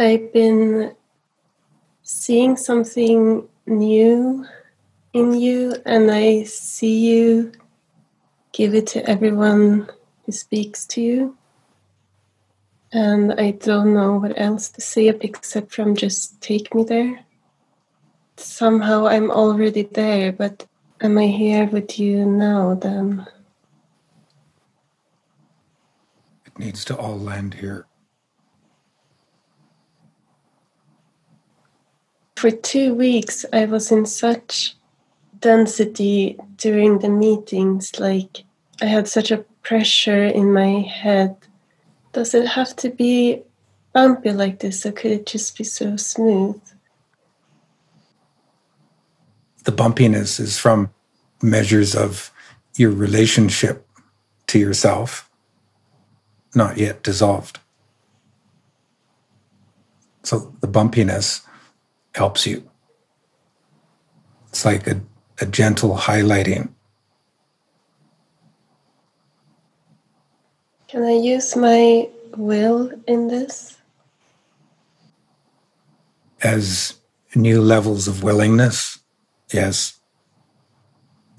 I've been seeing something new in you, and I see you give it to everyone who speaks to you. And I don't know what else to say except from just take me there. Somehow I'm already there, but am I here with you now then? It needs to all land here. For two weeks, I was in such density during the meetings, like I had such a pressure in my head does it have to be bumpy like this, or could it just be so smooth? The bumpiness is from measures of your relationship to yourself, not yet dissolved. So the bumpiness helps you. It's like a, a gentle highlighting Can I use my will in this? As new levels of willingness, yes.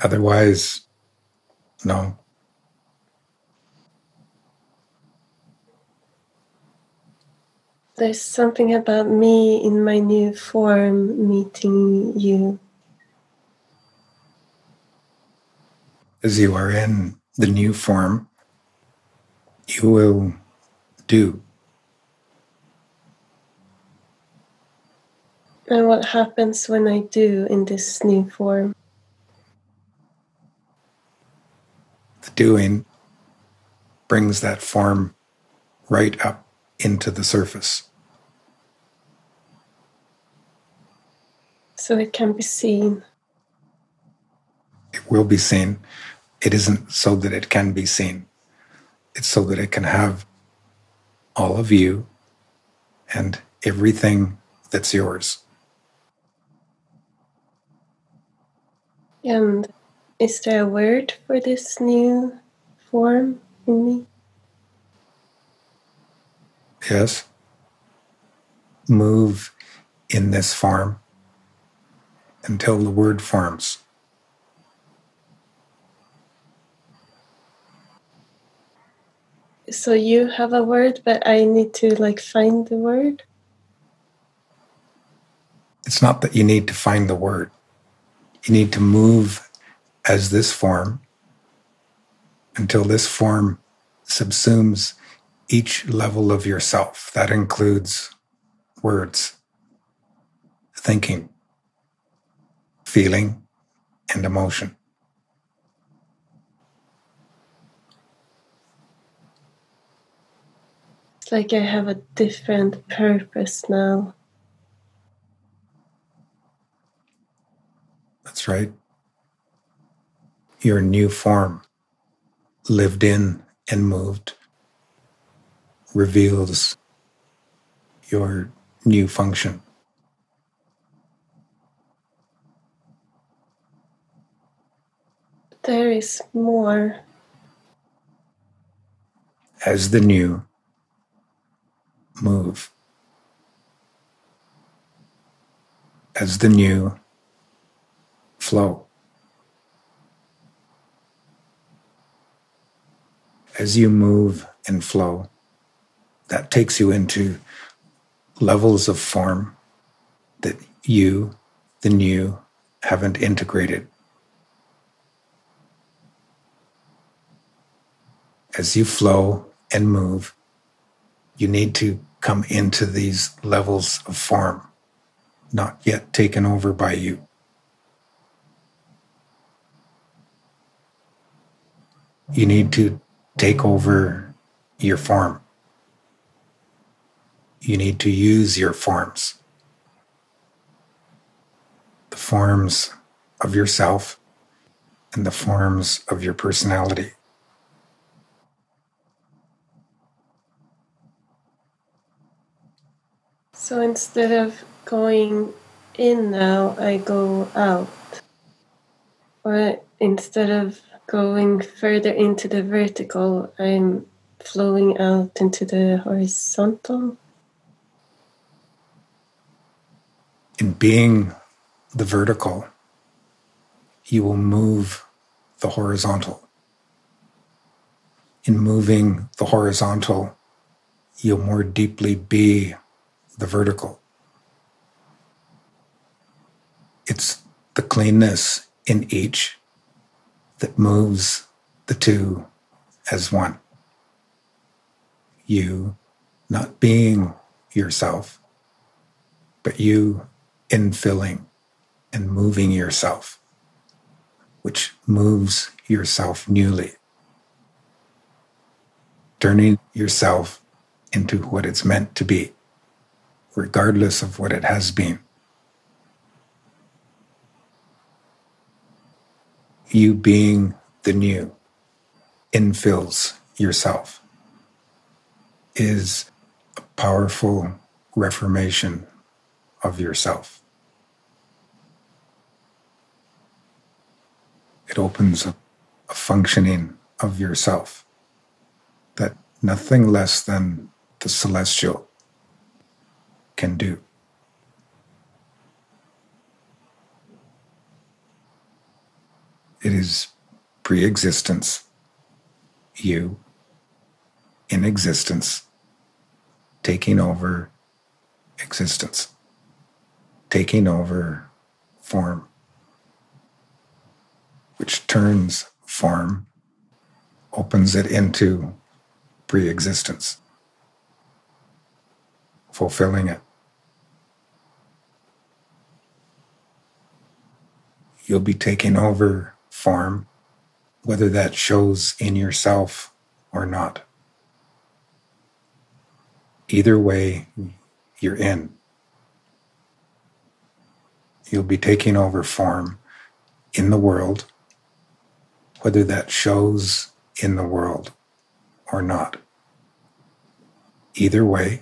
Otherwise, no. There's something about me in my new form meeting you. As you are in the new form, you will do. And what happens when I do in this new form? The doing brings that form right up into the surface. So it can be seen. It will be seen. It isn't so that it can be seen. It's so that it can have all of you and everything that's yours. And is there a word for this new form in me? Yes. Move in this form until the word forms. So you have a word, but I need to like find the word? It's not that you need to find the word. You need to move as this form until this form subsumes each level of yourself. That includes words, thinking, feeling, and emotion. It's like I have a different purpose now. That's right. Your new form, lived in and moved, reveals your new function. There is more. As the new, move as the new flow. As you move and flow, that takes you into levels of form that you, the new, haven't integrated. As you flow and move, you need to come into these levels of form, not yet taken over by you. You need to take over your form. You need to use your forms. The forms of yourself and the forms of your personality. So instead of going in now, I go out. Or instead of going further into the vertical, I'm flowing out into the horizontal. In being the vertical, you will move the horizontal. In moving the horizontal, you'll more deeply be the vertical. It's the cleanness in each that moves the two as one. You not being yourself, but you infilling and moving yourself, which moves yourself newly, turning yourself into what it's meant to be, regardless of what it has been. You being the new infills yourself is a powerful reformation of yourself. It opens a, a functioning of yourself that nothing less than the celestial can do. It is pre existence, you in existence, taking over existence, taking over form, which turns form, opens it into pre existence, fulfilling it. You'll be taking over form, whether that shows in yourself or not. Either way, you're in. You'll be taking over form in the world, whether that shows in the world or not. Either way,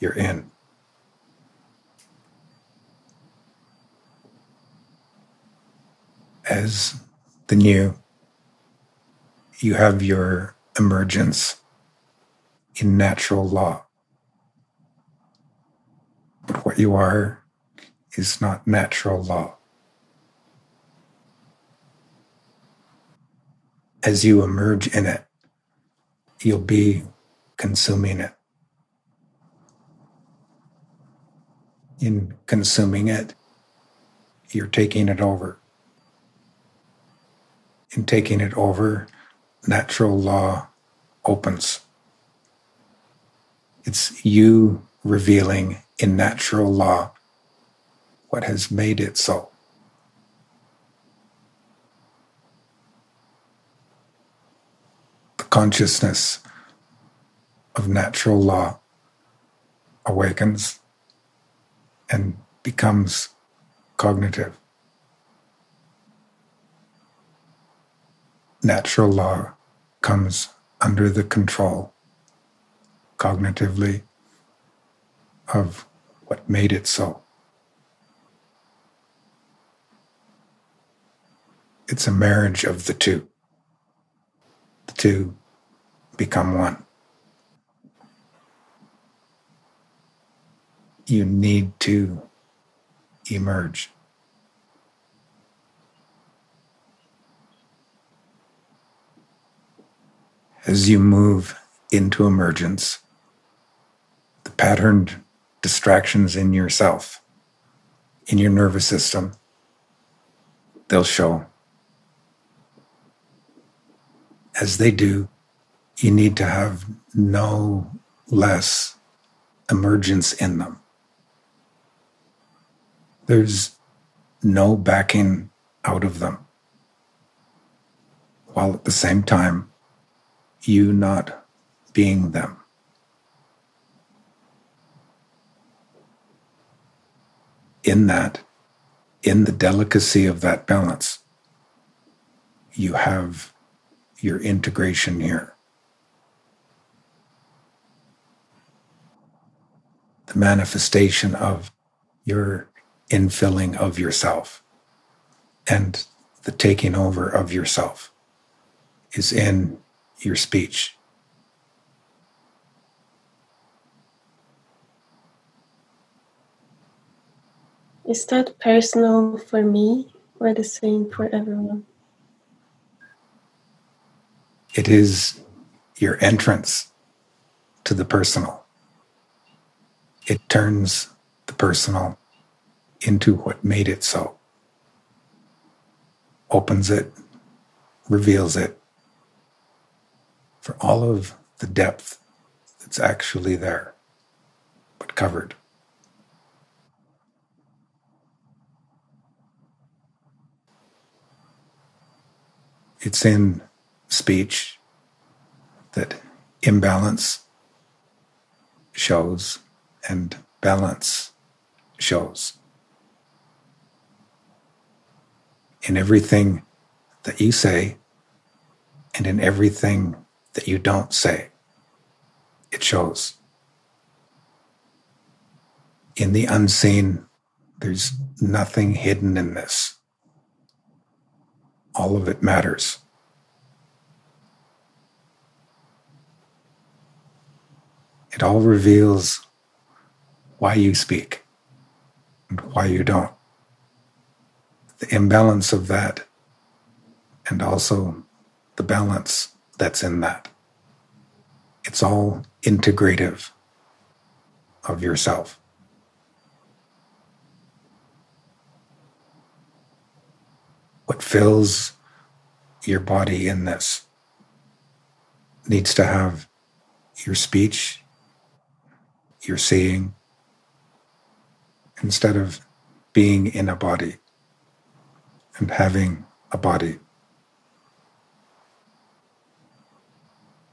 you're in. As the new, you have your emergence in natural law. But what you are is not natural law. As you emerge in it, you'll be consuming it. In consuming it, you're taking it over. In taking it over, natural law opens. It's you revealing in natural law what has made it so. The consciousness of natural law awakens and becomes cognitive. Natural law comes under the control cognitively of what made it so. It's a marriage of the two. The two become one. You need to emerge. As you move into emergence, the patterned distractions in yourself, in your nervous system, they'll show. As they do, you need to have no less emergence in them. There's no backing out of them. While at the same time, you not being them. in that, in the delicacy of that balance, you have your integration here. The manifestation of your infilling of yourself and the taking over of yourself is in your speech. Is that personal for me or the same for everyone? It is your entrance to the personal. It turns the personal into what made it so, opens it, reveals it for all of the depth that's actually there, but covered. It's in speech that imbalance shows and balance shows. In everything that you say and in everything that you don't say, it shows. In the unseen, there's nothing hidden in this. All of it matters. It all reveals why you speak and why you don't. The imbalance of that, and also the balance that's in that. It's all integrative of yourself. What fills your body in this needs to have your speech you're seeing instead of being in a body and having a body.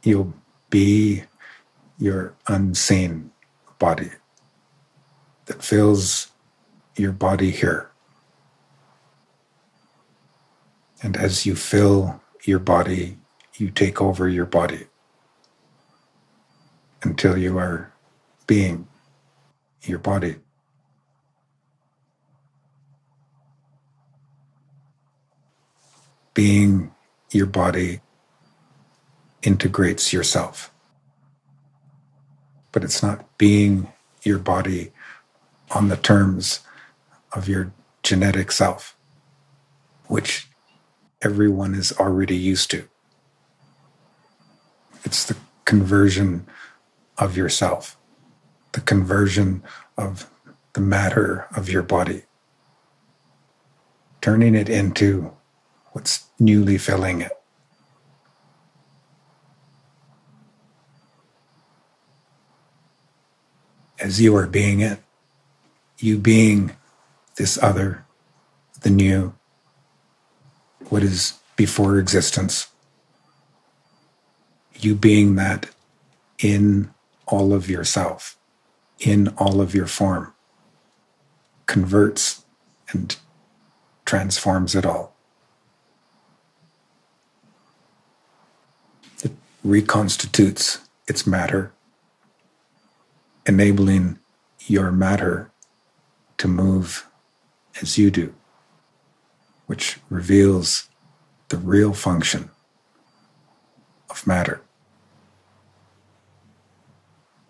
You'll be your unseen body that fills your body here. And as you fill your body, you take over your body until you are being, your body. Being your body integrates yourself. But it's not being your body on the terms of your genetic self, which everyone is already used to. It's the conversion of yourself the conversion of the matter of your body, turning it into what's newly filling it. As you are being it, you being this other, the new, what is before existence, you being that in all of yourself in all of your form, converts and transforms it all. It reconstitutes its matter, enabling your matter to move as you do, which reveals the real function of matter.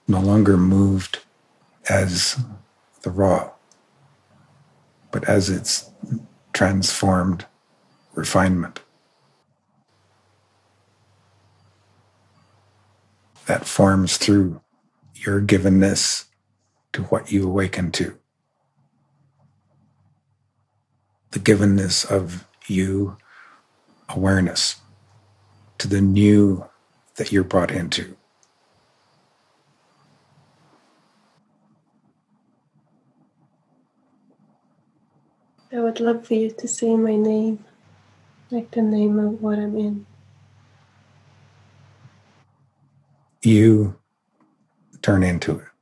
No longer moved as the raw, but as its transformed refinement. That forms through your givenness to what you awaken to. The givenness of you awareness to the new that you're brought into. I would love for you to say my name, like the name of what I'm in. You turn into it.